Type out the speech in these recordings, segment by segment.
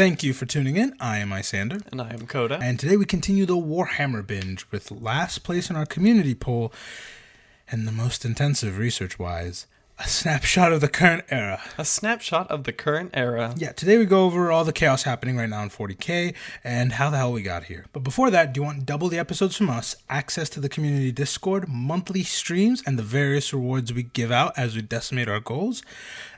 Thank you for tuning in. I am Isyander. And I am Koda. And today we continue the Warhammer binge with last place in our community poll and the most intensive research wise a snapshot of the current era. A snapshot of the current era. Yeah, today we go over all the chaos happening right now in 40k and how the hell we got here. But before that, do you want double the episodes from us, access to the community Discord, monthly streams, and the various rewards we give out as we decimate our goals?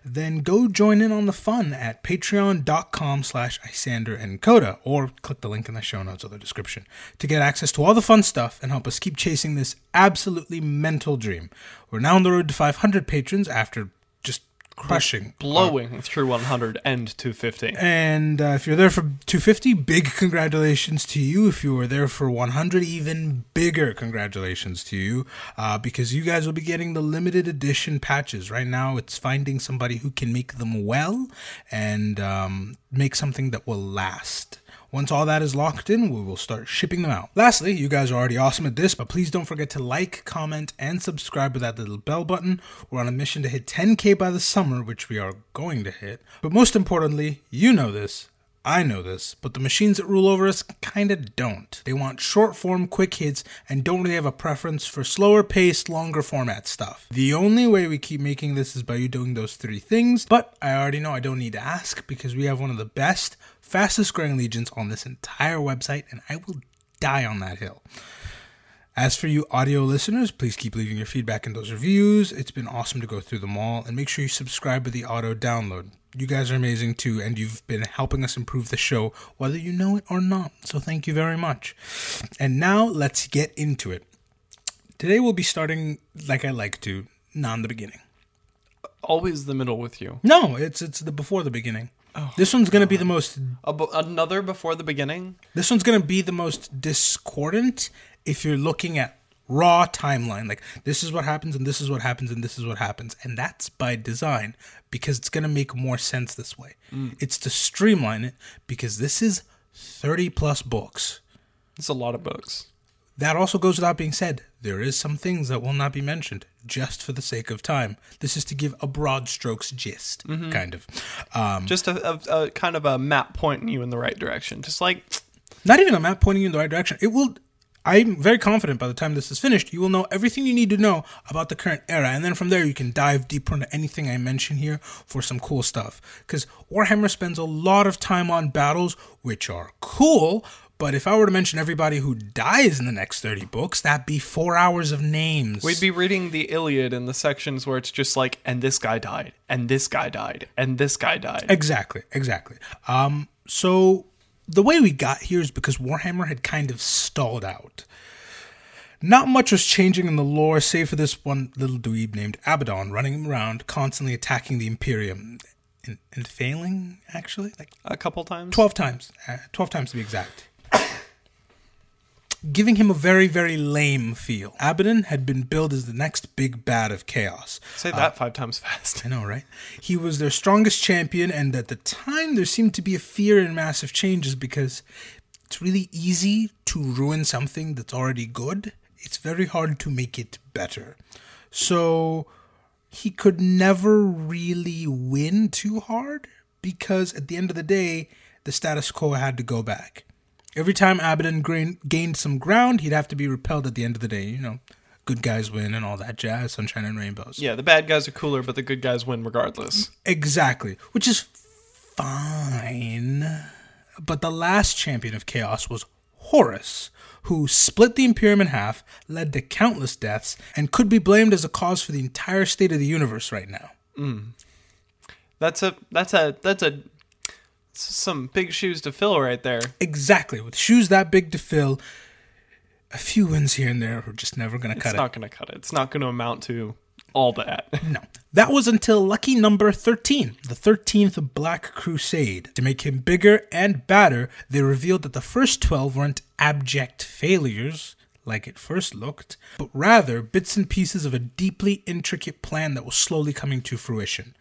Then go join in on the fun at patreon.com slash Isyander and Koda, or click the link in the show notes or the description to get access to all the fun stuff and help us keep chasing this absolutely mental dream. We're now on the road to 500 patrons after just crushing, blowing through 100 and 250. And uh, if you're there for 250, big congratulations to you. If you were there for 100, even bigger congratulations to you, uh, because you guys will be getting the limited edition patches. Right now, it's finding somebody who can make them well and um, make something that will last. Once all that is locked in, we will start shipping them out. Lastly, you guys are already awesome at this, but please don't forget to like, comment, and subscribe with that little bell button. We're on a mission to hit 10k by the summer, which we are going to hit. But most importantly, you know this. I know this, but the machines that rule over us kinda don't. They want short form, quick hits, and don't really have a preference for slower paced, longer format stuff. The only way we keep making this is by you doing those three things, but I already know I don't need to ask because we have one of the best, fastest growing legions on this entire website, and I will die on that hill. As for you audio listeners, please keep leaving your feedback in those reviews. It's been awesome to go through them all, and make sure you subscribe to the auto download. You guys are amazing too, and you've been helping us improve the show, whether you know it or not. So thank you very much. And now let's get into it. Today we'll be starting like I like to, not in the beginning. Always the middle with you. No, it's it's the before the beginning. Oh, this one's going to be the most. another before the beginning? This one's going to be the most discordant if you're looking at raw timeline. Like, this is what happens, and this is what happens, and this is what happens. And that's by design because it's going to make more sense this way. Mm. It's to streamline it because this is 30 plus books. It's a lot of books. That also goes without being said. There is some things that will not be mentioned just for the sake of time. This is to give a broad strokes gist, mm-hmm. kind of. Um, just a, a, a, kind of a map pointing you in the right direction. Just like not even a map pointing you in the right direction. It will. I'm very confident by the time this is finished, you will know everything you need to know about the current era, and then from there you can dive deeper into anything I mention here for some cool stuff. Because Warhammer spends a lot of time on battles, which are cool, but if I were to mention everybody who dies in the next 30 books, that'd be four hours of names. We'd be reading the Iliad in the sections where it's just like, and this guy died, and this guy died, and this guy died. Exactly, exactly. Um, so the way we got here is because Warhammer had kind of stalled out. Not much was changing in the lore, save for this one little dweeb named Abaddon running around, constantly attacking the Imperium. And, and failing, actually? Like a couple times? 12 times. Uh, 12 times to be exact giving him a very, very lame feel. Abaddon had been billed as the next big bad of chaos. Say that uh, five times fast. I know, right? He was their strongest champion, and at the time, there seemed to be a fear in massive changes because it's really easy to ruin something that's already good. It's very hard to make it better. So he could never really win too hard because at the end of the day, the status quo had to go back. Every time Abaddon gained some ground, he'd have to be repelled at the end of the day. You know, good guys win and all that jazz, sunshine and rainbows. Yeah, the bad guys are cooler, but the good guys win regardless. Exactly, which is fine. But the last champion of chaos was Horus, who split the Imperium in half, led to countless deaths, and could be blamed as a cause for the entire state of the universe right now. Mm. That's a that's a that's a some big shoes to fill right there. Exactly. With shoes that big to fill, a few wins here and there are just never going to cut it. It's not going to cut it. It's not going to amount to all that. no. That was until lucky number 13, the 13th Black Crusade. To make him bigger and badder, they revealed that the first 12 weren't abject failures like it first looked, but rather bits and pieces of a deeply intricate plan that was slowly coming to fruition.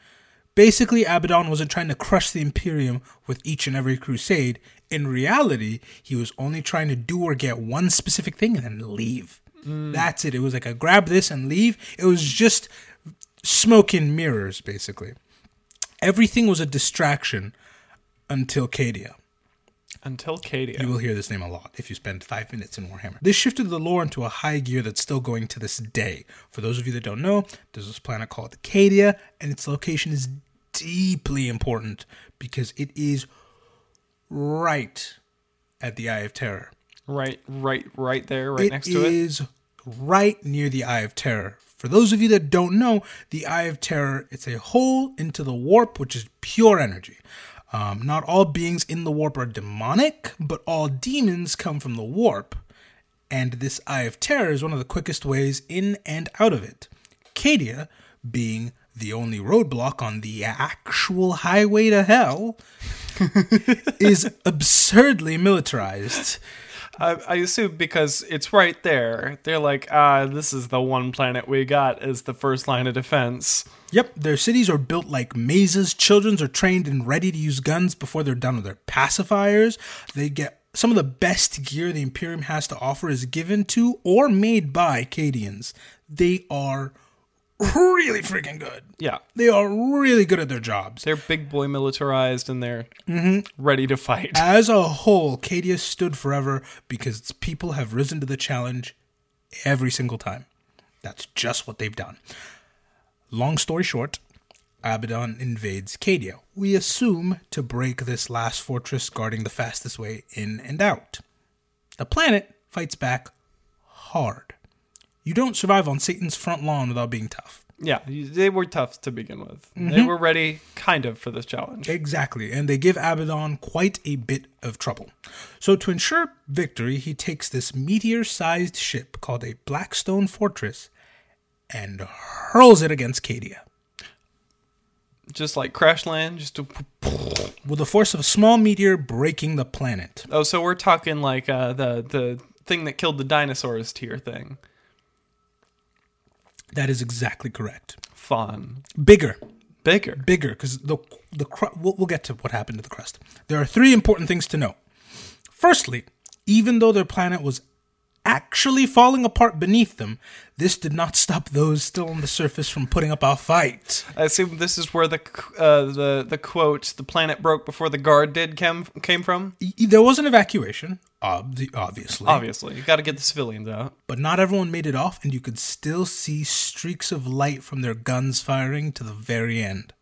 Basically, Abaddon wasn't trying to crush the Imperium with each and every crusade. In reality, he was only trying to do or get one specific thing and then leave. Mm. That's it. It was like a grab this and leave. It was just smoke and mirrors, basically. Everything was a distraction until Cadia. Until Cadia. You will hear this name a lot if you spend five minutes in Warhammer. This shifted the lore into a high gear that's still going to this day. For those of you that don't know, there's this planet called Cadia, and its location is deeply important because it is right at the Eye of Terror. Right, right, right there, right It next to it. it. is right near the Eye of Terror. For those of you that don't know, the Eye of Terror, it's a hole into the warp, which is pure energy. Um, not all beings in the warp are demonic, but all demons come from the warp. And this Eye of Terror is one of the quickest ways in and out of it. Cadia, being the only roadblock on the actual highway to hell, is absurdly militarized. I, I assume because it's right there. They're like, ah, this is the one planet we got as the first line of defense. Yep, their cities are built like mazes. Childrens are trained and ready to use guns before they're done with their pacifiers. They get some of the best gear the Imperium has to offer is given to or made by Cadians. They are really freaking good. Yeah, They are really good at their jobs. they're big boy militarized and they're mm-hmm. ready to fight. As a whole, Cadia stood forever because its people have risen to the challenge every single time. That's just what they've done. Long story short, Abaddon invades Cadia. We assume to break this last fortress guarding the fastest way in and out. The planet fights back hard. You don't survive on Satan's front lawn without being tough. Yeah, they were tough to begin with. They were ready, kind of, for this challenge. Exactly, and they give Abaddon quite a bit of trouble. So, to ensure victory, he takes this meteor sized ship called a Blackstone Fortress and hurls it against Cadia. Just like crash land, just to. With the force of a small meteor breaking the planet. Oh, so we're talking like uh, the the thing that killed the dinosaurs tier thing. That is exactly correct. Fun, Bigger, bigger. bigger, because the the cru- we'll, we'll get to what happened to the crust. There are three important things to know. Firstly, even though their planet was actually falling apart beneath them, this did not stop those still on the surface from putting up a fight. I assume this is where the uh, the the quote "the planet broke before the guard did" came came from. There was an evacuation, obvi- obviously, Obviously, you got to get the civilians out. but not everyone made it off, and you could still see streaks of light from their guns firing to the very end.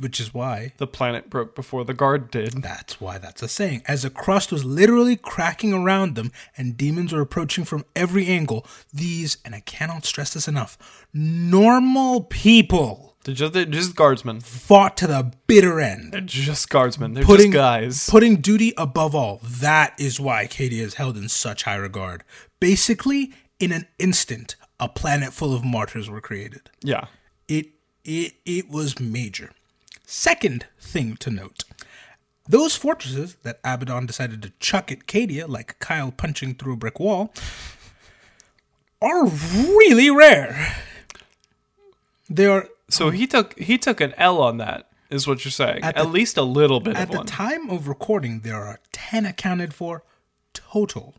Which is why The planet broke before the guard did. That's why that's a saying. As the crust was literally cracking around them and demons were approaching from every angle, these, and I cannot stress this enough, normal people They're just they're just guardsmen. fought to the bitter end. They're just guardsmen. They're Putting- just guys. Putting duty above all. That is why Cadia is held in such high regard. Basically, in an instant, a planet full of martyrs were created. yeah. It it it was major. Second thing to note. Those fortresses that Abaddon decided to chuck at Cadia, like Kyle punching through a brick wall, are really rare. They are So he took he took an L on that. Is what you're saying? At, At the- least a little bit at the one. time of recording, there are 10 accounted for total.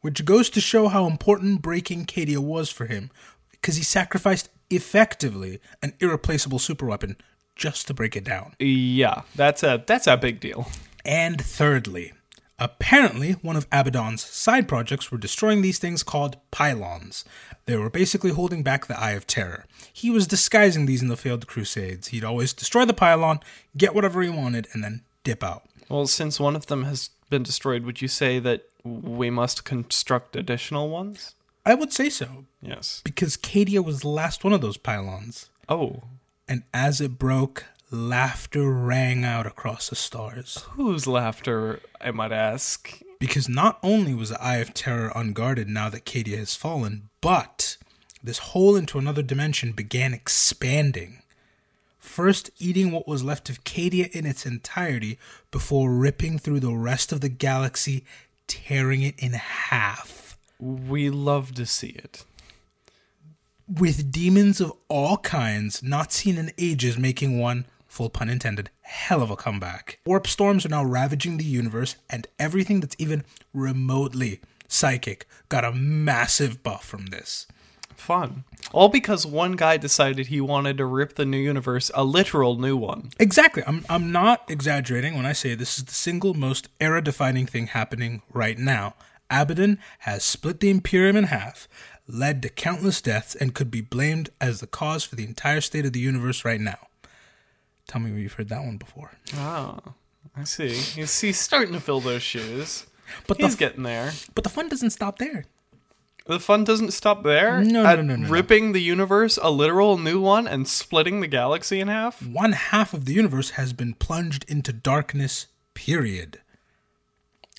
Which goes to show how important breaking Cadia was for him, because he sacrificed effectively an irreplaceable superweapon just to break it down. yeah, that's a that's a big deal. And thirdly, apparently one of Abaddon's side projects were destroying these things called pylons. They were basically holding back the Eye of Terror. He was disguising these in the failed crusades. He'd always destroy the pylon, get whatever he wanted, and then dip out. Well, since one of them has been destroyed, would you say that we must construct additional ones? I would say so, Yes. because Cadia was the last one of those pylons. Oh, And as it broke, laughter rang out across the stars. whose laughter? I might ask. Because not only was the Eye of Terror unguarded now that Cadia has fallen, but this hole into another dimension began expanding. First eating what was left of Cadia in its entirety before ripping through the rest of the galaxy, tearing it in half. We love to see it. With demons of all kinds, not seen in ages, making one, full pun intended, hell of a comeback. Warp storms are now ravaging the universe, and everything that's even remotely psychic got a massive buff from this. Fun. All because one guy decided he wanted to rip the new universe a literal new one. Exactly. I'm I'm not exaggerating when I say this is the single most era-defining thing happening right now. Abaddon has split the Imperium in half, led to countless deaths, and could be blamed as the cause for the entire state of the universe right now. Tell me where you've heard that one before. Oh, I see. He's, he's starting to fill those shoes. But the He's f- getting there. but the fun doesn't stop there. The fun doesn't stop there. No, no, At no, no, no. Ripping the universe a literal new one and splitting the galaxy in half. One half of the universe has been plunged into darkness. Period.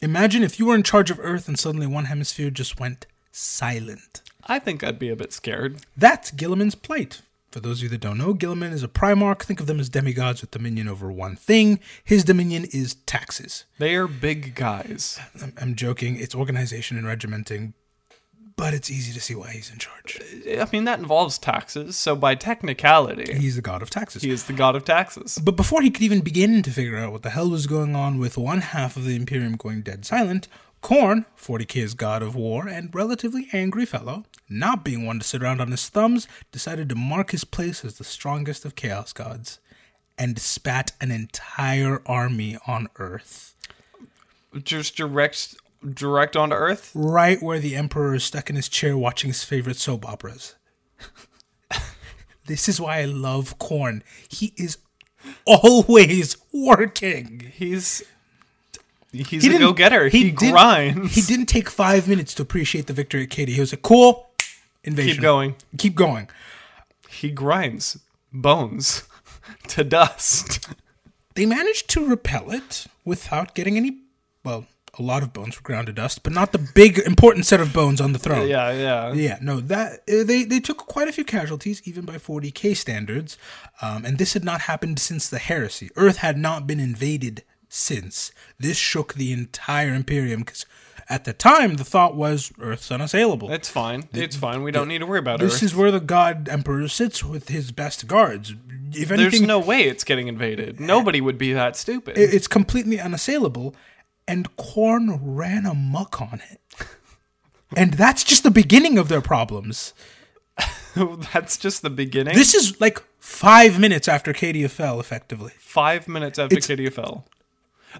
Imagine if you were in charge of Earth and suddenly one hemisphere just went silent. I think I'd be a bit scared. That's Guilliman's plight. For those of you that don't know, Guilliman is a Primarch. Think of them as demigods with dominion over one thing. His dominion is taxes. They are big guys. I'm, I'm joking. It's organization and regimenting, but it's easy to see why he's in charge. I mean, that involves taxes, so by technicality, He's the god of taxes. he is the god of taxes. But before he could even begin to figure out what the hell was going on with one half of the Imperium going dead silent, Khorne, 40k's god of war and relatively angry fellow, not being one to sit around on his thumbs, decided to mark his place as the strongest of chaos gods and spat an entire army on Earth. Just direct, direct onto Earth. Right where the Emperor is stuck in his chair watching his favorite soap operas. this is why I love Khorne. He is always working. He's he's He a didn't- go getter. He, didn't- grinds. He didn't take five minutes to appreciate the victory at Cadia. He was like, "Cool, invasion. Keep going. Keep going." He grinds bones to dust. They managed to repel it without getting any. Well, a lot of bones were ground to dust, but not the big important set of bones on the throne. Yeah, yeah. Yeah, no, that uh, they they took quite a few casualties, even by 40k standards, um, and this had not happened since the heresy. Earth had not been invaded since. This shook the entire Imperium because at the time the thought was Earth's unassailable. It's fine. It's fine. We don't need to worry about it. This is where the God Emperor sits with his best guards. If anything, There's no way it's getting invaded. Nobody would be that stupid. it- it's completely unassailable, and Khorne ran amok on it. And that's just the beginning of their problems. That's just the beginning. This is like five minutes after Cadia fell, effectively. five minutes after It's- fell.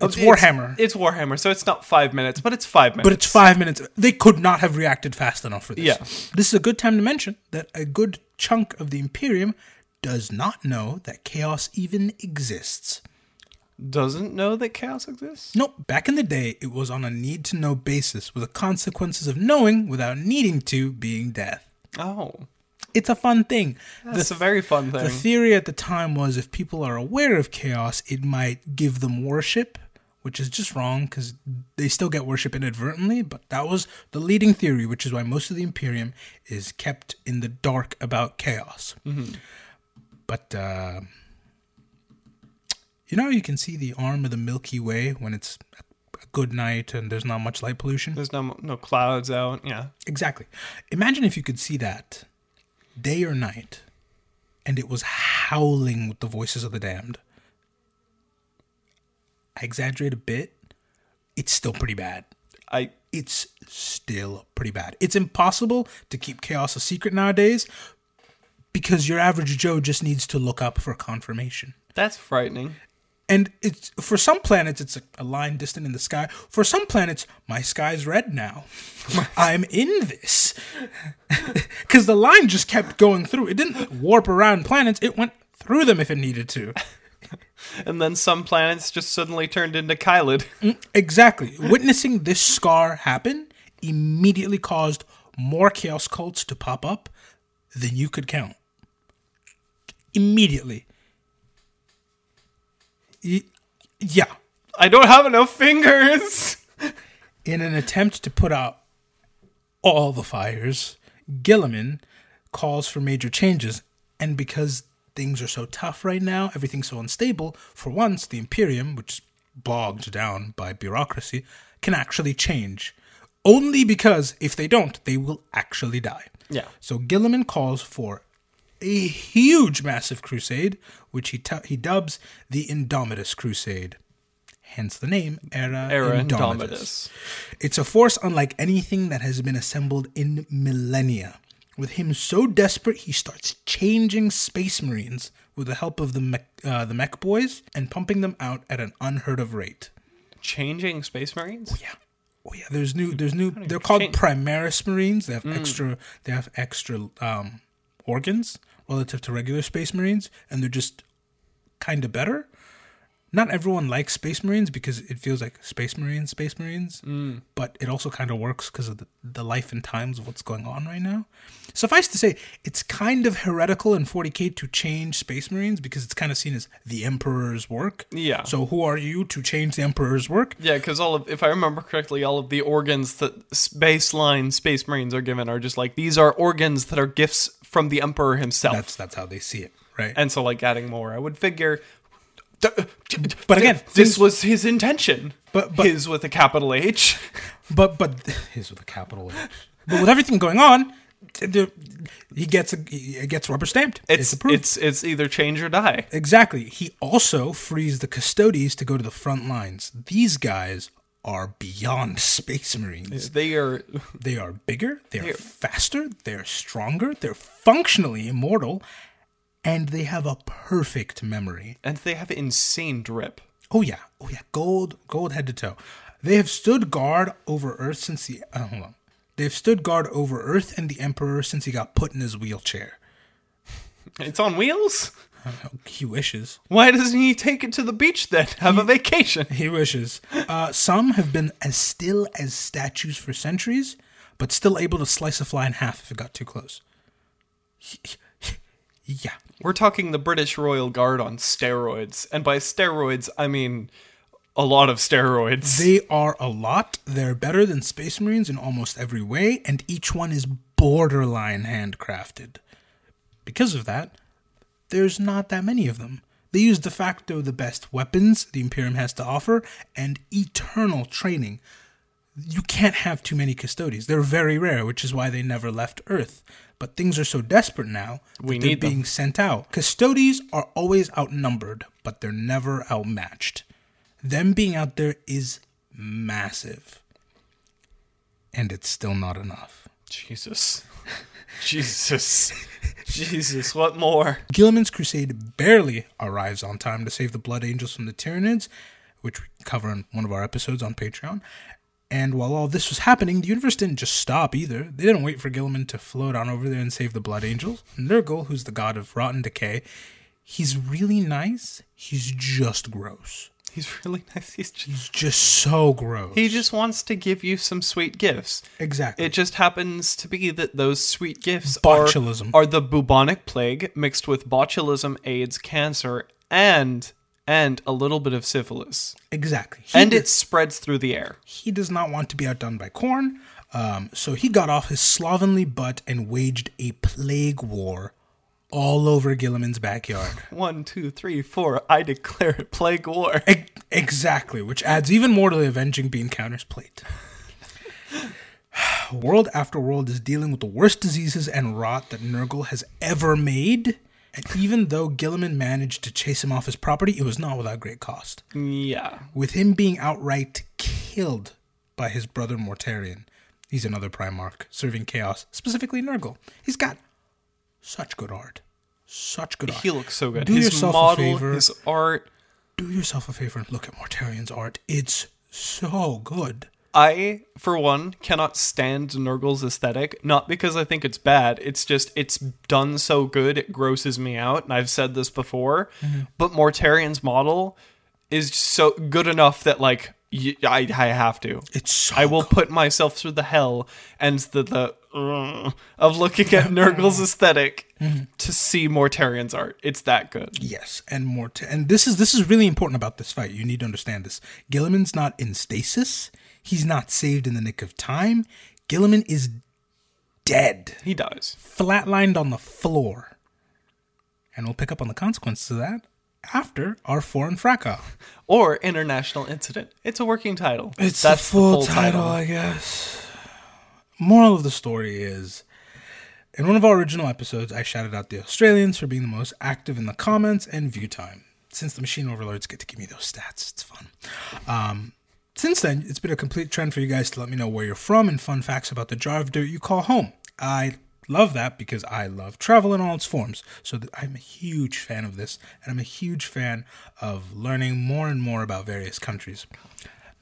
It's Warhammer, It's, Warhammer, so it's not five minutes, but it's five minutes. but it's five minutes. They could not have reacted fast enough for this. Yeah. This is a good time to mention that a good chunk of the Imperium does not know that chaos even exists. doesn't know that chaos exists. No, back in the day, it was on a need to know basis, with the consequences of knowing without needing to being death. Oh, It's a fun thing. that's the, a very fun thing. the theory at the time was if people are aware of chaos, it might give them worship, which is just wrong because they still get worship inadvertently. But that was the leading theory, which is why most of the Imperium is kept in the dark about chaos. But uh, you know, you can see the arm of the Milky Way when it's a good night and there's not much light pollution. There's no no clouds out. Yeah, Exactly. Imagine if you could see that day or night and it was howling with the voices of the damned. I exaggerate a bit. It's still pretty bad. I It's still pretty bad. It's impossible to keep chaos a secret nowadays because your average Joe just needs to look up for confirmation. that's frightening. And it's for some planets it's a, a line distant in the sky. For some planets, my sky's red now. I'm in this. Cuz the line just kept going through. It didn't warp around planets, it went through them if it needed to. And then some planets just suddenly turned into Kylid. Mm, exactly. Witnessing this scar happen immediately caused more chaos cults to pop up than you could count. Immediately. Yeah. I don't have enough fingers. In an attempt to put out all the fires, Guilliman calls for major changes, and because things are so tough right now, everything's so unstable, for once, the Imperium, which is bogged down by bureaucracy, can actually change. Only because if they don't, they will actually die. Yeah. So Guilliman calls for a huge, massive crusade, which he tu- he dubs the Indomitus Crusade. Hence the name Era, Era Indomitus. Indomitus. It's a force unlike anything that has been assembled in millennia. With him so desperate, he starts changing Space Marines with the help of the mech, uh, the mech boys and pumping them out at an unheard of rate. Changing Space Marines? Yeah. Oh yeah, there's new. There's new. They're called change- Primaris Marines. They have extra. They have extra um, organs relative to regular Space Marines, and they're just kind of better. Not everyone likes Space Marines because it feels like Space Marines, Space Marines, mm. but it also kind of works because of the, the life and times of what's going on right now. Suffice to say, it's kind of heretical in 40k to change Space Marines because it's kind of seen as the Emperor's work. Yeah. So who are you to change the Emperor's work? Yeah, because all of, if I remember correctly, all of the organs that baseline Space Marines are given are just like these are organs that are gifts from the Emperor himself. That's that's how they see it, right? and so, like adding more, I would figure. But again, this things- was his intention. But- but- his with a capital H. But but his with a capital H. But with everything going on, he gets a, he gets rubber stamped. It's approved. it's it's either change or die. exactly. He also frees the custodes to go to the front lines. These guys are beyond space marines. They are They are bigger. They are faster. They are stronger. They're functionally immortal, and they have a perfect memory. and they have insane drip. Oh yeah, oh yeah, gold, gold head to toe. They have stood guard over Earth since the uh, hold on. They've stood guard over Earth and the Emperor since he got put in his wheelchair. It's on wheels. He wishes. Why doesn't he take it to the beach then? Have a vacation. He wishes. Uh, some have been as still as statues for centuries, but still able to slice a fly in half if it got too close. Yeah. We're talking the British Royal Guard on steroids, and by steroids I mean a lot of steroids. They are a lot. They're better than Space Marines in almost every way, and each one is borderline handcrafted. Because of that, there's not that many of them. They use de facto the best weapons the Imperium has to offer and eternal training. You can't have too many custodes. They're very rare, which is why they never left Earth. But things are so desperate now that We they're need them. being sent out. Custodes are always outnumbered, but they're never outmatched. Them being out there is massive. And it's still not enough. Jesus. Jesus. Jesus, what more? Guilliman's crusade barely arrives on time to save the Blood Angels from the Tyranids, which we cover in one of our episodes on Patreon. And while all this was happening, the universe didn't just stop either. They didn't wait for Guilliman to float on over there and save the Blood Angels. Nurgle, who's the god of rotten decay, he's really nice. He's just gross. He's really nice. He's just, He's just so gross. he just wants to give you some sweet gifts. exactly. It just happens to be that those sweet gifts Botulism. are, are the bubonic plague mixed with botulism, AIDS, cancer, and and a little bit of syphilis. exactly. He And did- it spreads through the air. he does not want to be outdone by Khorne. Um, so he got off his slovenly butt and waged a plague war all over Guilliman's backyard. One, two, three, four. I declare it plague war. E- exactly, which adds even more to the avenging bean counter's plate. world after world is dealing with the worst diseases and rot that Nurgle has ever made. And even though Guilliman managed to chase him off his property, it was not without great cost. Yeah. with him being outright killed by his brother Mortarion. He's another Primarch, serving chaos, specifically Nurgle. He's got such good art. Such good art. He looks so good. Do his yourself a favor. his art. Do yourself a favor and look at Mortarion's art. It's so good. I, for one, cannot stand Nurgle's aesthetic. Not because I think it's bad. It's just it's done so good it grosses me out. And I've said this before. Mm-hmm. But Mortarion's model is so good enough that like y- I I have to. It's so I will good. put myself through the hell and the the uh, of looking at Nurgle's aesthetic Mm-hmm. to see Mortarion's art. It's that good. Yes, and more. T- and this is this is really important about this fight. You need to understand this. Guilliman's not in stasis. He's not saved in the nick of time. Guilliman is dead. He does. flatlined on the floor. And we'll pick up on the consequences of that after our foreign fracas. Or International Incident. It's a working title. It's That's the full, title, I guess. Moral of the story is in one of our original episodes, I shouted out the Australians for being the most active in the comments and view time. Since the machine overlords get to give me those stats, it's fun. Um, since then, it's been a complete trend for you guys to let me know where you're from and fun facts about the jar of dirt you call home. I love that because I love travel in all its forms. So I'm a huge fan of this, and I'm a huge fan of learning more and more about various countries.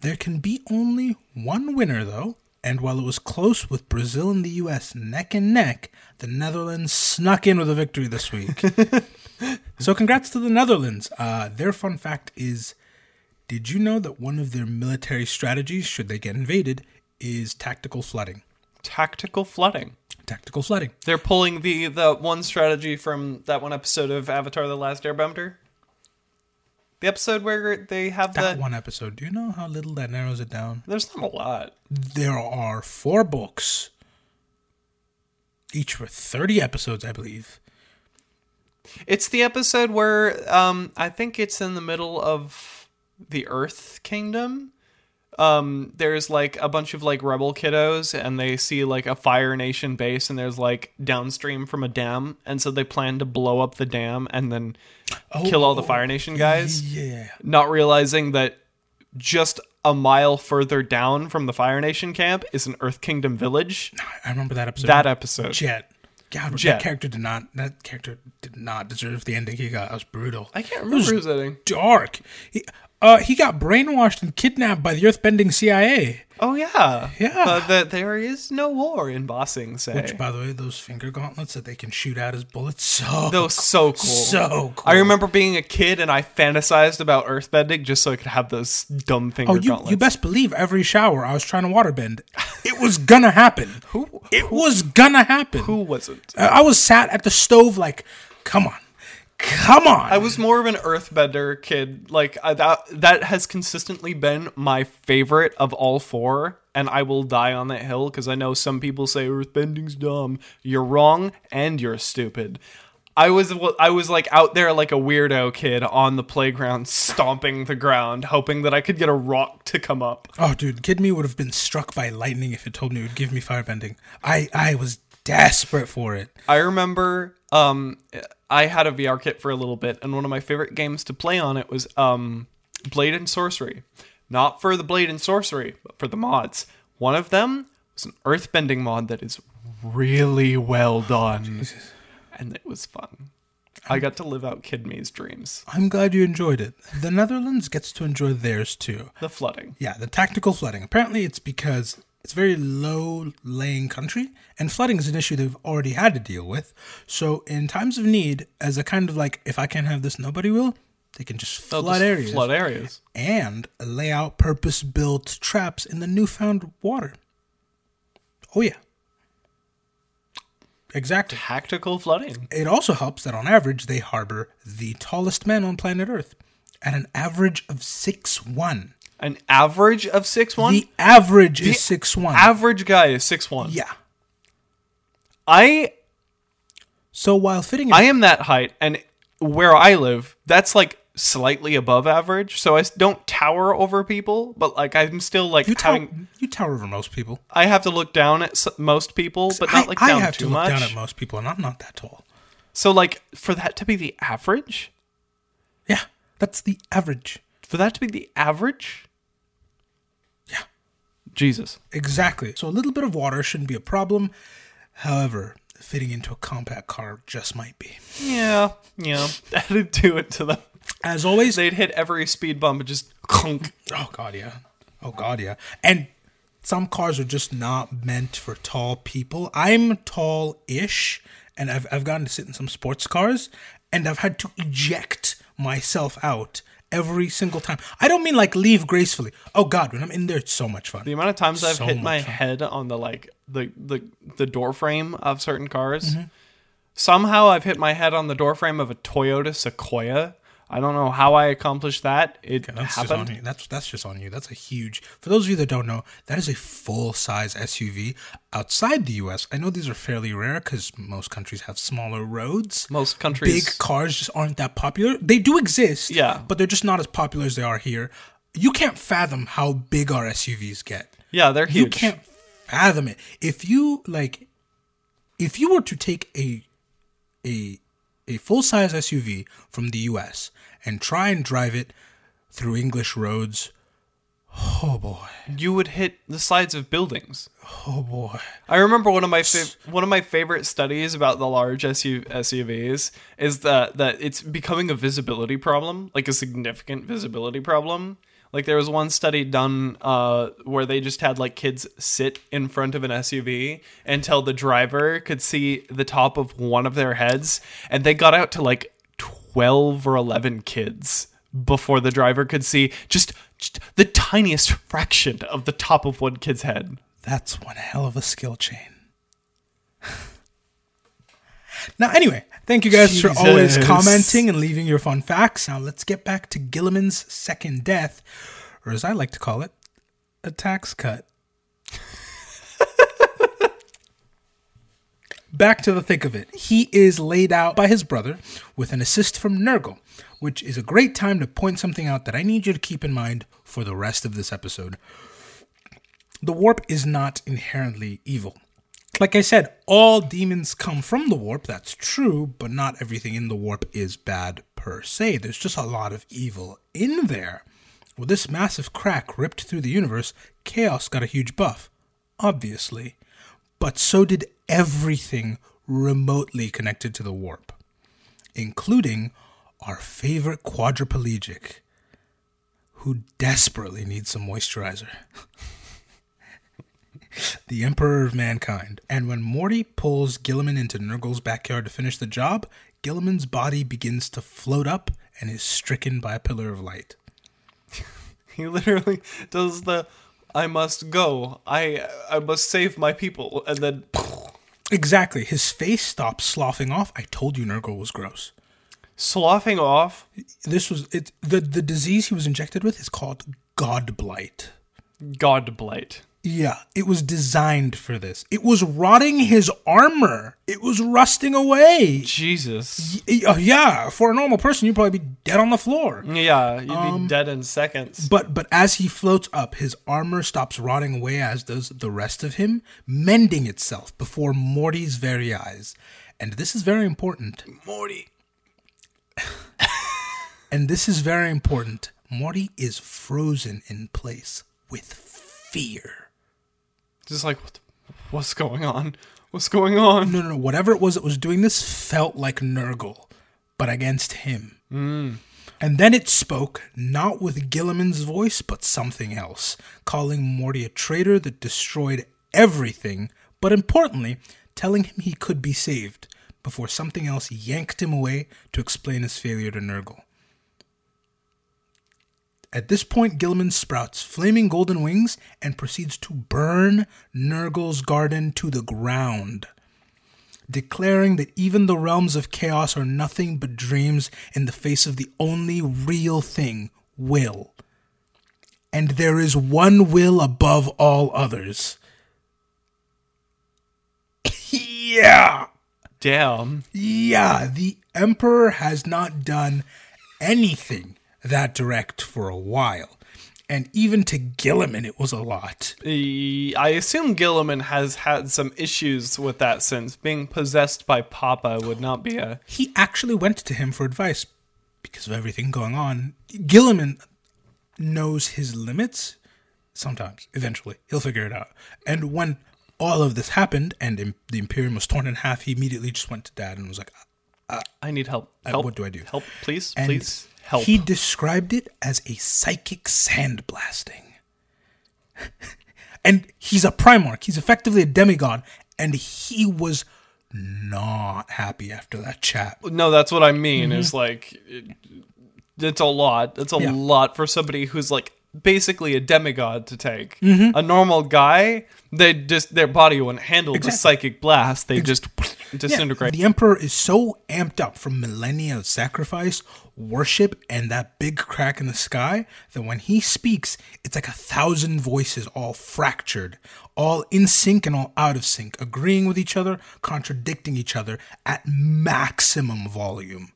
There can be only one winner, though, and while it was close with Brazil and the US neck and neck, the Netherlands snuck in with a victory this week. so, congrats to the Netherlands. Uh, their fun fact is did you know that one of their military strategies, should they get invaded, is tactical flooding? Tactical flooding. Tactical flooding. They're pulling the the one strategy from that one episode of Avatar: The Last Airbender. The episode where they have That the one episode. Do you know how little that narrows it down? there's not a lot. There are four books, each with 30 episodes, I believe. It's the episode where um I think it's in the middle of the Earth Kingdom. Um there's like a bunch of like rebel kiddos and they see like a Fire Nation base and there's like downstream from a dam and so they plan to blow up the dam and then kill all the Fire Nation guys, Yeah. not realizing that just a mile further down from the Fire Nation camp is an Earth Kingdom village. I remember that episode. That episode. Jet. God, Jet. that character did not. That character did not deserve the ending he got. It was brutal. I can't It remember was who's editing. dark. He, uh, he got brainwashed and kidnapped by the earthbending CIA. Oh yeah, Yeah. Uh, that there is no war in Ba Sing Se Which, by the way, those finger gauntlets that they can shoot out as bullets, so was so cool. so cool. I remember being a kid and I fantasized about earthbending just so I could have those dumb finger Oh, you, gauntlets. you best believe every shower I was trying to waterbend. It was gonna happen. Who- It was gonna happen. Who wasn't? I was sat at the stove like, come on, come on. I was more of an earthbender kid. Like I, that, that has consistently been my favorite of all four, and I will die on that hill because I know some people say earthbending's dumb. You're wrong, and you're stupid. I was I was like out there like a weirdo kid on the playground, stomping the ground, hoping that I could get a rock to come up. Oh, dude, kid me would have been struck by lightning if it told me it would give me firebending. I I was desperate for it. I remember um I had a VR kit for a little bit and one of my favorite games to play on it was um Blade and Sorcery. Not for the Blade and Sorcery, but for the mods. One of them was an earthbending mod that is really well done. And it was fun. I got to live out Kid Me's dreams. I'm glad you enjoyed it. The Netherlands gets to enjoy theirs too. The flooding. Yeah, the tactical flooding. Apparently, it's because it's very low laying country, and flooding is an issue they've already had to deal with. So, in times of need, as a kind of like, if I can't have this, nobody will, they can just They'll flood just areas Flood areas. and lay out purpose built traps in the newfound water. Oh, yeah. Exactly. Tactical flooding. It also helps that on average they harbor the tallest men on planet Earth at an average of six one. An average of six one. The average is six one. average guy is six one. yeah. I So while fitting in I am that height, and where I live, that's like slightly above average. So I don't tower over people, but like I'm still like you, tower, you tower over most people. I have to look down at s- most people, but not I, like I down have too to look much. down at most people, and I'm not that tall. so like for that to be the average, Yeah, that's the average. for that to be the average, Jesus. exactly. So a little bit of water shouldn't be a problem. However, fitting into a compact car just might be. Yeah, yeah, that'd do it to them. As always, They'd hit every speed bump and just clunk. Oh god, yeah. Oh god, yeah. And some cars are just not meant for tall people. I'm tall-ish, and I've I've gotten to sit in some sports cars, and I've had to eject myself out every single time. I don't mean like leave gracefully. Oh god, when I'm in there, it's so much fun. The amount of times I've hit my fun. head on the like the the the door frame of certain cars. Mm-hmm. Somehow I've hit my head on the door frame of a Toyota Sequoia. I don't know how I accomplished that. It That's just happened. on you. That's that's just on you. That's a huge. For those of you that don't know, that is a full size SUV outside the U.S. I know these are fairly rare because most countries have smaller roads. Most countries big cars just aren't that popular. They do exist, Yeah. but they're just not as popular as they are here. You can't fathom how big our SUVs get. Yeah, they're huge. You can't fathom it. If you like, if you were to take a a a full size SUV from the U.S. and try and drive it through English roads, Oh boy. You would hit the sides of buildings. Oh boy. I remember one of my fav- one of my favorite studies about the large SU- SUVs is that that it's becoming a visibility problem, like a significant visibility problem. Like there was one study done uh, where they just had like kids sit in front of an SUV until the driver could see the top of one of their heads, and they got out to like twelve or eleven kids before the driver could see just, just the tiniest fraction of the top of one kid's head. That's one hell of a skill chain. now, anyway, thank you guys for always commenting and leaving your fun facts. Now, let's get back to Guilliman's second death, or as I like to call it, a tax cut. Back to the thick of it. He is laid out by his brother with an assist from Nurgle, which is a great time to point something out that I need you to keep in mind for the rest of this episode. The warp is not inherently evil. Like I said, all demons come from the warp, that's true, but not everything in the warp is bad per se. There's just a lot of evil in there. With this massive crack ripped through the universe, Chaos got a huge buff, obviously. But so did everything remotely connected to the warp, including our favorite quadriplegic, who desperately needs some moisturizer. the Emperor of Mankind. And when Morty pulls Guilliman into Nurgle's backyard to finish the job, Guilliman's body begins to float up and is stricken by a pillar of light. He literally does the I must go. I I must save my people and then Exactly. His face stops sloughing off. I told you Nurgle was gross. sloughing off. This was it the the disease he was injected with is called God blight. God blight. Yeah, it was designed for this. It was rotting his armor. It was rusting away. Jesus. Y- uh, yeah, for a normal person, you'd probably be dead on the floor. Yeah, you'd Um, be dead in seconds. But but as he floats up, his armor stops rotting away, as does the rest of him, mending itself before Morty's very eyes. And this is very important. Morty. And this is very important. Morty is frozen in place with fear. Just like what the, what's going on? What's going on? No, no, no. Whatever it was that was doing this felt like Nurgle, but against him. Mm. And then it spoke, not with Guilliman's voice, but something else, calling Morty a traitor that destroyed everything, but importantly, telling him he could be saved, before something else yanked him away to explain his failure to Nurgle. At this point, Guilliman sprouts flaming golden wings and proceeds to burn Nurgle's garden to the ground, declaring that even the realms of chaos are nothing but dreams in the face of the only real thing, will. And there is one will above all others. yeah! Damn. Yeah, the Emperor has not done anything that direct for a while. And even to Guilliman, it was a lot. I assume Guilliman has had some issues with that since being possessed by Papa would not be a. He actually went to him for advice because of everything going on. Guilliman knows his limits sometimes, eventually. He'll figure it out. And when all of this happened and the Imperium was torn in half, he immediately just went to dad and was like, uh, uh, I need help. Uh, help. what do I do? Help, please, and please help. He described it as a psychic sandblasting. and he's a Primarch. He's effectively a demigod. And he was not happy after that chat. no, that's what I mean. Is like it, it's a lot. It's a Yeah. lot for somebody who's like basically a demigod to take. Mm-hmm. A normal guy, they just their body wouldn't handle the psychic blast. They just disintegrate. The Emperor is so amped up from millennia of sacrifice, worship, and that big crack in the sky that when he speaks, it's like a thousand voices all fractured, all in sync and all out of sync, agreeing with each other, contradicting each other at maximum volume.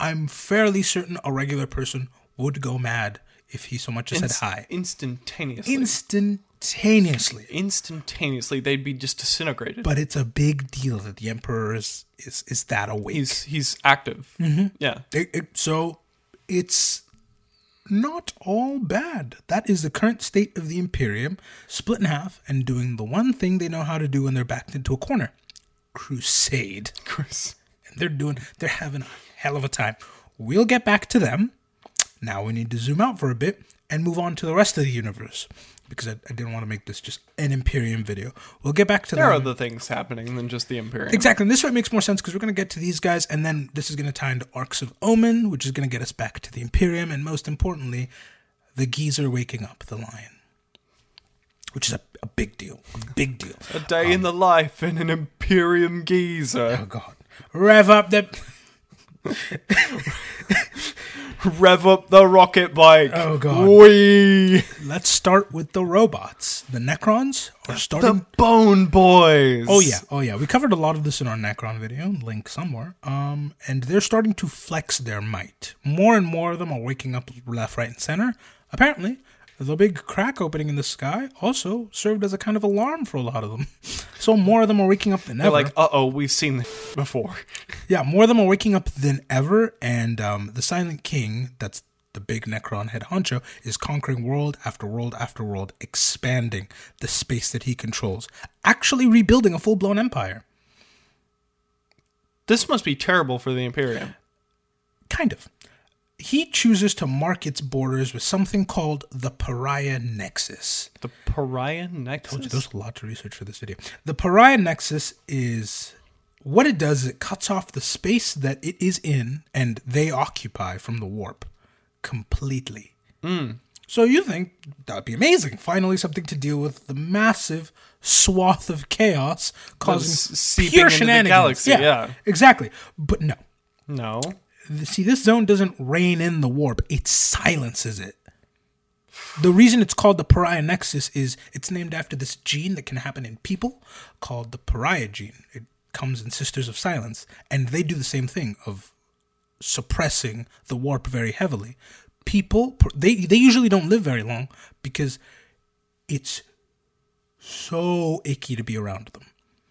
I'm fairly certain a regular person would go mad if he so much as Inst- said hi. instantaneously. Instantaneously. Instantaneously, Instantaneously, they'd be just disintegrated. But it's a big deal that the Emperor is, is, is that awake. he's he's active. Mm-hmm. Yeah. It, it, so it's not all bad. That is the current state of the Imperium, split in half and doing the one thing they know how to do when they're backed into a corner crusade. Chris. And they're doing, they're having a hell of a time. We'll get back to them. Now we need to zoom out for a bit and move on to the rest of the universe because I, I didn't want to make this just an Imperium video. We'll get back to There are other things happening than just the Imperium. Exactly. And this way makes more sense because we're going to get to these guys, and then this is going to tie into Arks of Omen, which is going to get us back to the Imperium, and most importantly, the geezer waking up the lion, which is a, a big deal. A big deal. A day in um, the life in an Imperium geezer. Oh, God. Rev up the. Rev up the rocket bike. Oh, God. Whee! Let's start with the robots. The Necrons are starting. The Bone Boys. Oh yeah, oh yeah. We covered a lot of this in our Necron video, link somewhere. Um, and they're starting to flex their might. More and more of them are waking up left, right, and center. Apparently, the big crack opening in the sky also served as a kind of alarm for a lot of them. So more of them are waking up than They're ever. like, uh oh, we've seen this before. yeah, more of them are waking up than ever. And um, the Silent King, that's the big Necron head honcho, is conquering world after world after world, expanding the space that he controls, actually rebuilding a full blown empire. This must be terrible for the Imperium. Kind of. He chooses to mark its borders with something called the Pariah Nexus. The Pariah Told you Nexus. there's a lot to research for this video. The Pariah Nexus is what it does is it cuts off the space that it is in and they occupy from the warp completely. Hmm. So you think that'd be amazing. Finally, something to deal with the massive swath of chaos causing pure shenanigans. galaxy, yeah. exactly. But no, No. See this zone doesn't rein in the warp. It silences it. The reason it's called the pariah nexus is it's named after this gene that can happen in people called the pariah gene. It comes in sisters of silence and they do the same thing of suppressing the warp very heavily. People they they usually don't live very long because it's so icky to be around them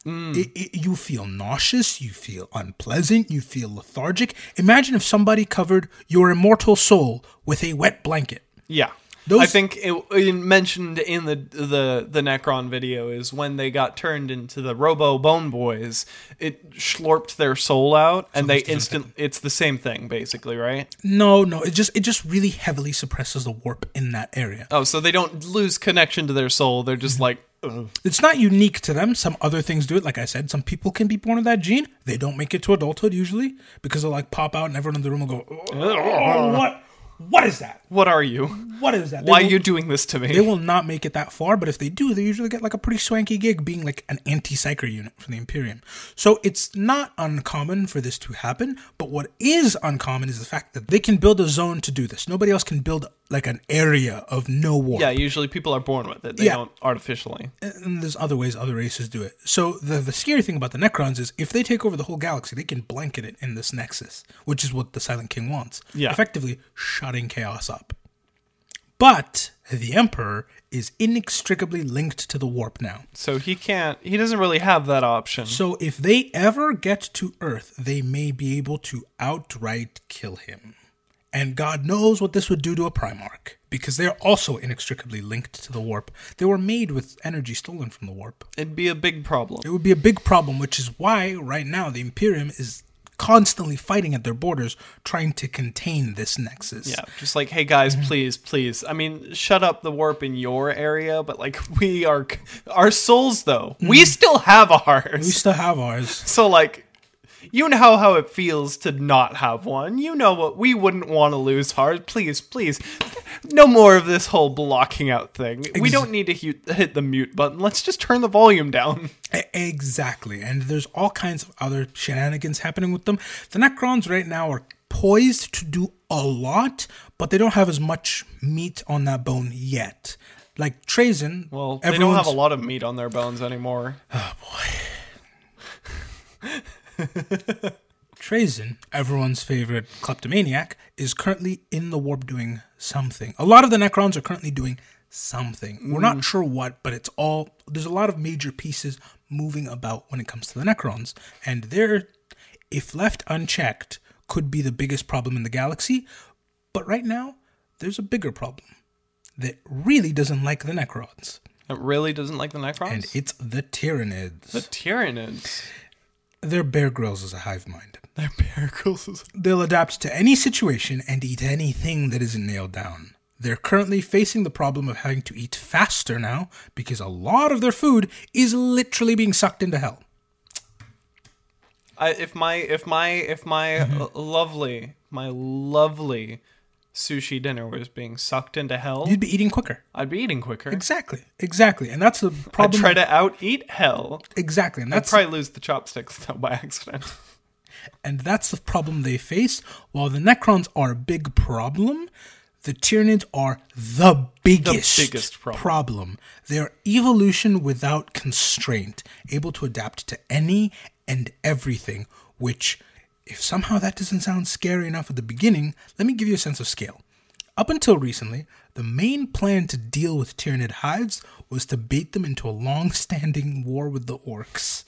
Mm. it, it, you feel nauseous, you feel unpleasant, you feel lethargic. Imagine if somebody covered your immortal soul with a wet blanket. Yeah. Those- I think it, it mentioned in the the the Necron video is when they got turned into the Robo Bone Boys, it slurped their soul out, and they instant. It's the same thing, basically, right? No, no, it just it just really heavily suppresses the warp in that area. Oh, so they don't lose connection to their soul. They're just mm-hmm. like, Ugh. It's not unique to them. Some other things do it. Like I said, some people can be born with that gene. They don't make it to adulthood usually because they'll like pop out and everyone in the room will go, oh, "What? What is that? "What are you? What is that?" They Why are you doing this to me?" They will not make it that far, but if they do, they usually get like a pretty swanky gig being like an anti psyker unit from the Imperium. So it's not uncommon for this to happen, but what is uncommon is the fact that they can build a zone to do this. Nobody else can build like an area of no war. yeah, usually people are born with it. They Yeah. don't artificially. And there's other ways other races do it. So the, the scary thing about the Necrons is if they take over the whole galaxy, they can blanket it in this nexus, which is what the Silent King wants. Yeah. Effectively shutting chaos up. But the Emperor is inextricably linked to the warp now. So he can't. He doesn't really have that option. So if they ever get to Earth, they may be able to outright kill him. And God knows what this would do to a Primarch, because they're also inextricably linked to the warp. They were made with energy stolen from the warp. It'd be a big problem. It would be a big problem, which is why right now the Imperium is constantly fighting at their borders, trying to contain this nexus. Yeah, just like, hey guys, Mm-hmm. please, please. I mean, shut up the warp in your area, but like, we are our souls though. We still have ours. We still have ours. so like, you know how it feels to not have one. You know what we wouldn't want to lose ours. Please, please, no more of this whole blocking out thing. we don't need to hit, hit the mute button. Let's just turn the volume down. Exactly. And there's all kinds of other shenanigans happening with them. The Necrons right now are poised to do a lot, but they don't have as much meat on that bone yet. Like Trazyn, Well, they don't have a lot of meat on their bones anymore. Oh, Trazyn, everyone's favorite kleptomaniac, is currently in the warp doing something. A lot of the Necrons are currently doing something. We're not mm. sure what, but it's all there's a lot of major pieces moving about when it comes to the Necrons, and they're, if left unchecked, could be the biggest problem in the galaxy. But right now, there's a bigger problem that really doesn't like the Necrons, It really doesn't like the Necrons. and it's the Tyranids. the Tyranids. They're Bear Grylls as a hive mind. They're Bear Grylls. They'll adapt to any situation and eat anything that isn't nailed down. They're currently facing the problem of having to eat faster now because a lot of their food is literally being sucked into hell. I, if my if my if my Mm-hmm. lovely my lovely sushi dinner was being sucked into hell, You'd be eating quicker. I'd be eating quicker. Exactly, exactly, and that's the problem. I'd try to out eat hell. exactly, and I'd that's probably lose the chopsticks though by accident. and that's the problem they face. While the Necrons are a big problem, the Tyranids are the biggest, biggest problem. problem. They are evolution without constraint, able to adapt to any and everything. Which, if somehow that doesn't sound scary enough at the beginning, let me give you a sense of scale. Up until recently, the main plan to deal with Tyranid hives was to bait them into a long standing war with the Orks,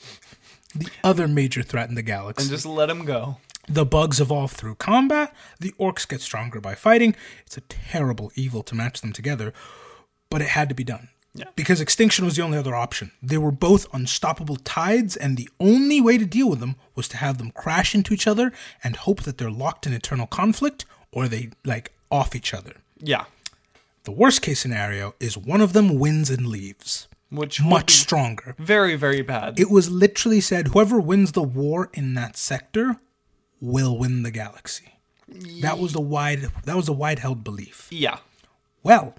the other major threat in the galaxy. and just let them go. The bugs evolve through combat. The Orks get stronger by fighting. It's a terrible evil to match them together, but it had to be done. Yeah. Because extinction was the only other option. They were both unstoppable tides, and the only way to deal with them was to have them crash into each other and hope that they're locked in eternal conflict or they, like, off each other. Yeah, The worst case scenario is one of them wins and leaves. which Much stronger. very very bad. It was literally said whoever wins the war in that sector will win the galaxy. That was the wide that was a wide held belief. yeah, Well,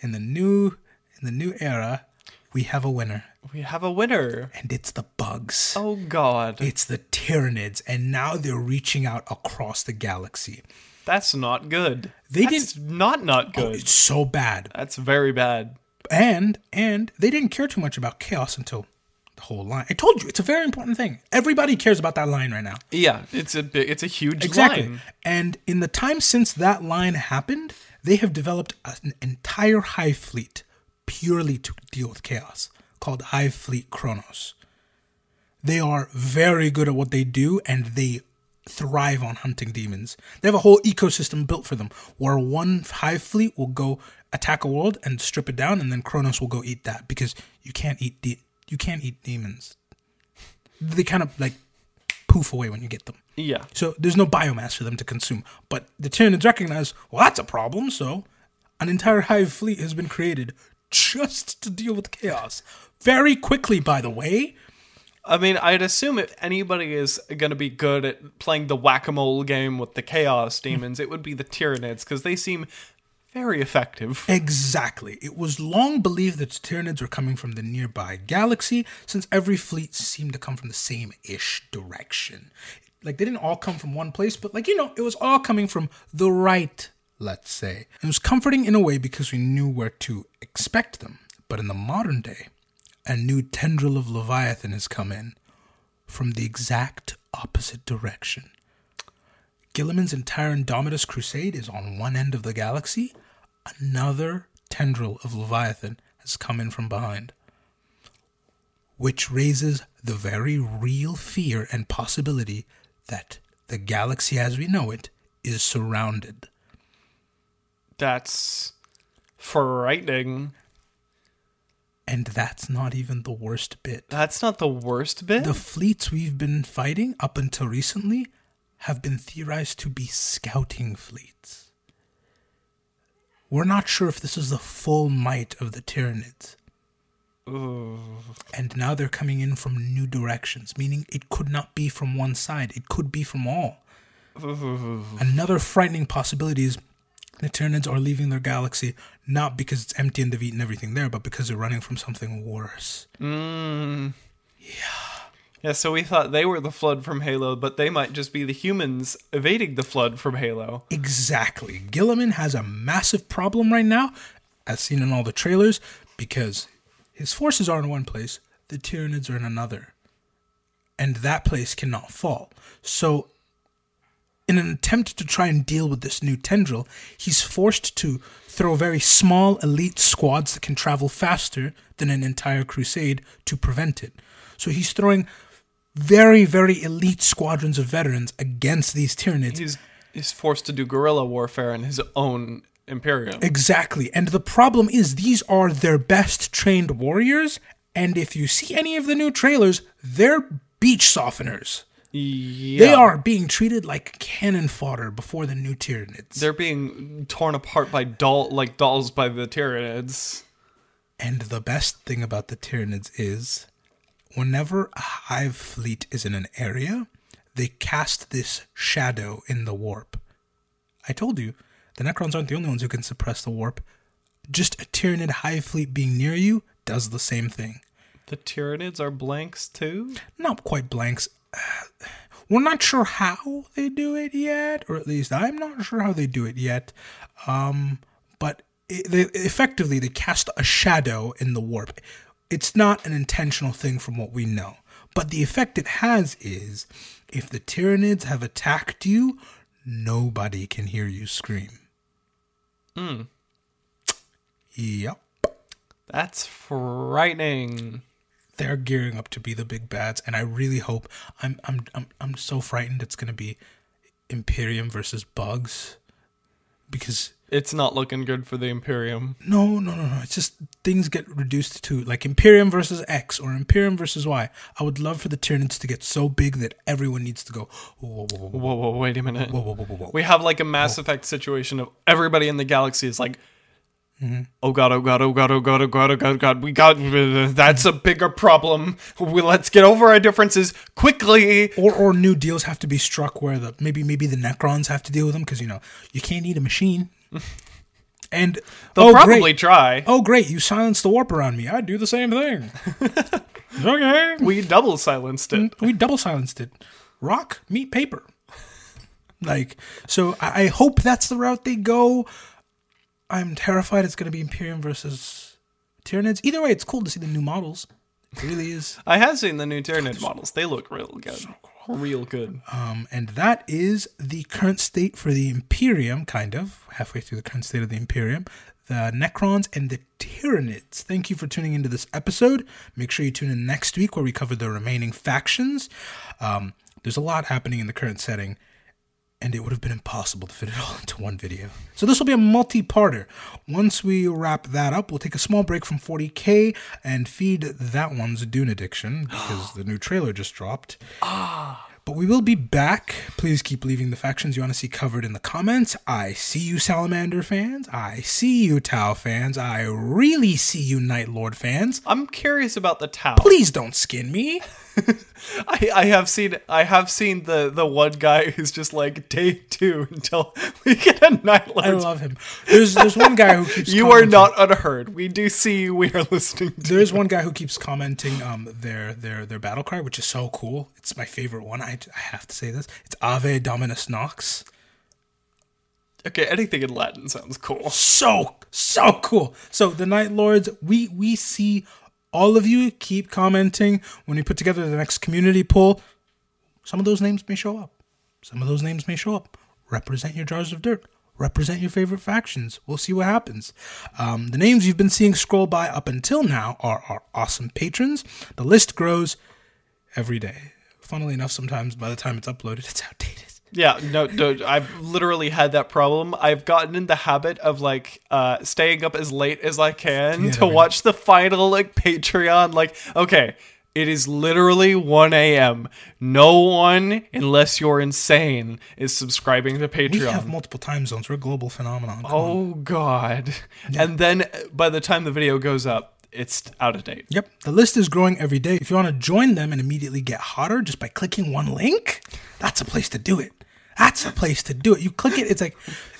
in the new in the new era, we have a winner, we have a winner. and it's the bugs. Oh God, It's the Tyranids, and now they're reaching out across the galaxy. that's not good. They That's not not not good. It's so bad. That's very bad. And and they didn't care too much about chaos until the whole line. I told you, it's a very important thing. Everybody cares about that line right now. Yeah, it's a big, it's a huge Exactly. line. And in the time since that line happened, they have developed an entire hive fleet purely to deal with chaos called Hive Fleet Kronos. They are very good at what they do and they thrive on hunting demons. They have a whole ecosystem built for them where one hive fleet will go attack a world and strip it down and then Kronos will go eat that because you can't eat de- you can't eat demons. They kind of like poof away when you get them. Yeah, So there's no biomass for them to consume. But the Tyranids recognize, well, that's a problem. So an entire hive fleet has been created just to deal with chaos. Very quickly, by the way. I mean, I'd assume if anybody is going to be good at playing the whack a mole game with the chaos demons, it would be the Tyranids because they seem very effective. Exactly. It was long believed that Tyranids were coming from the nearby galaxy, since every fleet seemed to come from the same ish direction. Like, they didn't all come from one place, but, like, you know, it was all coming from the right, let's say. It was comforting in a way because we knew where to expect them. But in the modern day, a new tendril of Leviathan has come in from the exact opposite direction. Guilliman's entire Indomitus crusade is on one end of the galaxy. Another tendril of Leviathan has come in from behind, which raises the very real fear and possibility that the galaxy as we know it is surrounded. That's frightening. And that's not even the worst bit. That's not the worst bit. The fleets we've been fighting up until recently have been theorized to be scouting fleets. We're not sure if this is the full might of the Tyranids. And now they're coming in from new directions, meaning it could not be from one side, it could be from all. Another frightening possibility is the Tyranids are leaving their galaxy not because it's empty and they've eaten everything there, but because they're running from something worse. Mm. Yeah. Yeah, so we thought they were the flood from Halo, but they might just be the humans evading the flood from Halo. Exactly. Guilliman has a massive problem right now, as seen in all the trailers, because his forces are in one place, the Tyranids are in another. And that place cannot fall. So, in an attempt to try and deal with this new tendril, he's forced to throw very small elite squads that can travel faster than an entire crusade to prevent it. So he's throwing very, very elite squadrons of veterans against these Tyranids. He's he's forced to do guerrilla warfare in his own Imperium. Exactly. And the problem is these are their best trained warriors, and if you see any of the new trailers, they're beach softeners. Yeah. They are being treated like cannon fodder before the new Tyranids. They're being torn apart by doll like dolls by the Tyranids. And the best thing about the Tyranids is whenever a hive fleet is in an area, they cast this shadow in the warp. I told you, the Necrons aren't the only ones who can suppress the warp. Just a Tyranid hive fleet being near you does the same thing. The Tyranids are blanks too? Not quite blanks. We're not sure how they do it yet, or at least I'm not sure how they do it yet. Um, but it, they, effectively, they cast a shadow in the warp. It's not an intentional thing from what we know. But the effect it has is if the Tyranids have attacked you, nobody can hear you scream. Hmm. Yep. That's frightening. They're gearing up to be the big bads, and I really hope I'm I'm I'm I'm so frightened it's gonna be Imperium versus Bugs because It's not looking good for the Imperium. no no no no it's just things get reduced to like Imperium versus X or Imperium versus Y. I would love for the Tyranids to get so big that everyone needs to go whoa whoa whoa whoa Whoa, whoa, wait a minute. whoa whoa whoa whoa. whoa. We have like a Mass Effect situation of everybody in the galaxy is like, Mm-hmm. oh god, oh god, oh god, oh god, oh god, oh god, god, we got that's a bigger problem. We, let's get over our differences quickly. Or, or new deals have to be struck where the maybe maybe the Necrons have to deal with them because you know you can't eat a machine. And They'll oh, probably great. try. Oh, great! You silenced the warp around me. I'd do the same thing. okay. We double silenced it. we double silenced it. Rock, meat, paper. Like, so I, I hope that's the route they go. I'm terrified it's going to be Imperium versus Tyranids. Either way, it's cool to see the new models. It really is. I have seen the new Tyranid models. They look real good. Real good. Um, and that is the current state for the Imperium, kind of, halfway through the current state of the Imperium. The Necrons and the Tyranids. Thank you for tuning into this episode. Make sure you tune in next week where we cover the remaining factions. Um, there's a lot happening in the current setting, and it would have been impossible to fit it all into one video. So this will be a multi-parter. Once we wrap that up, we'll take a small break from 40k and feed that one's Dune addiction because the new trailer just dropped. Ah. But we will be back. Please keep leaving the factions you want to see covered in the comments. I see you, Salamander fans. I see you, Tau fans. I really see you, Night Lord fans. I'm curious about the Tau. Please don't skin me. I, I have seen I have seen the the one guy who's just like day two until we get a night I love him. There's there's one guy who keeps You are not unheard. We do see you. We are listening to. There's one guy who keeps commenting um their their their battle cry, which is so cool. It's my favorite one. I, I have to say this. It's Ave Dominus Nox. Okay, anything in Latin sounds cool. so so cool. So the Night Lords, we we see all of you keep commenting when we put together the next community poll. Some of those names may show up. Some of those names may show up. Represent your jars of dirt. Represent your favorite factions. We'll see what happens. Um, the names you've been seeing scroll by up until now are our awesome patrons. The list grows every day. Funnily enough, sometimes by the time it's uploaded, it's outdated. Yeah, no, no, I've literally had that problem. I've gotten in the habit of like uh staying up as late as I can Yeah, to right. watch the final like Patreon. Like, okay, it is literally 1 a.m. No one, unless you're insane, is subscribing to Patreon. We have multiple time zones. We're a global phenomenon. Come on. oh god. And then uh, by the time the video goes up, it's out of date. Yep, the list is growing every day. If you want to join them and immediately get hotter just by clicking one link, that's a place to do it. That's a place to do it. You click it, it's like,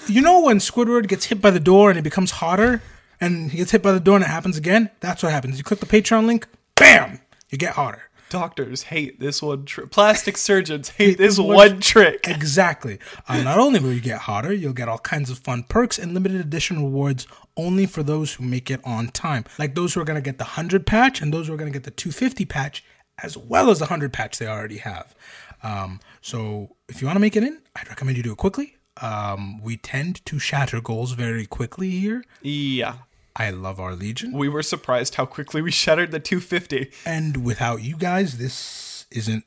you know, when Squidward gets hit by the door and it becomes hotter, and he gets hit by the door and it happens again. That's what happens. You click the Patreon link, bam, you get hotter. Doctors hate this one trick. Plastic surgeons hate this one trick. Exactly. Uh, not only will you get hotter, you'll get all kinds of fun perks and limited edition rewards only for those who make it on time. Like those who are going to get the 100 patch and those who are going to get the 250 patch, as well as the 100 patch they already have. Um, so if you want to make it in, I'd recommend you do it quickly. Um, we tend to shatter goals very quickly here. Yeah. I love our Legion. We were surprised how quickly we shattered the 250. And without you guys, this isn't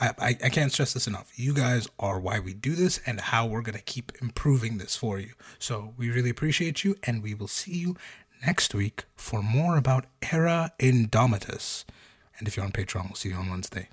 I, I, I can't stress this enough. You guys are why we do this and how we're going to keep improving this for you. So we really appreciate you, and we will see you next week for more about Era Indomitus. And if you're on Patreon, we'll see you on Wednesday.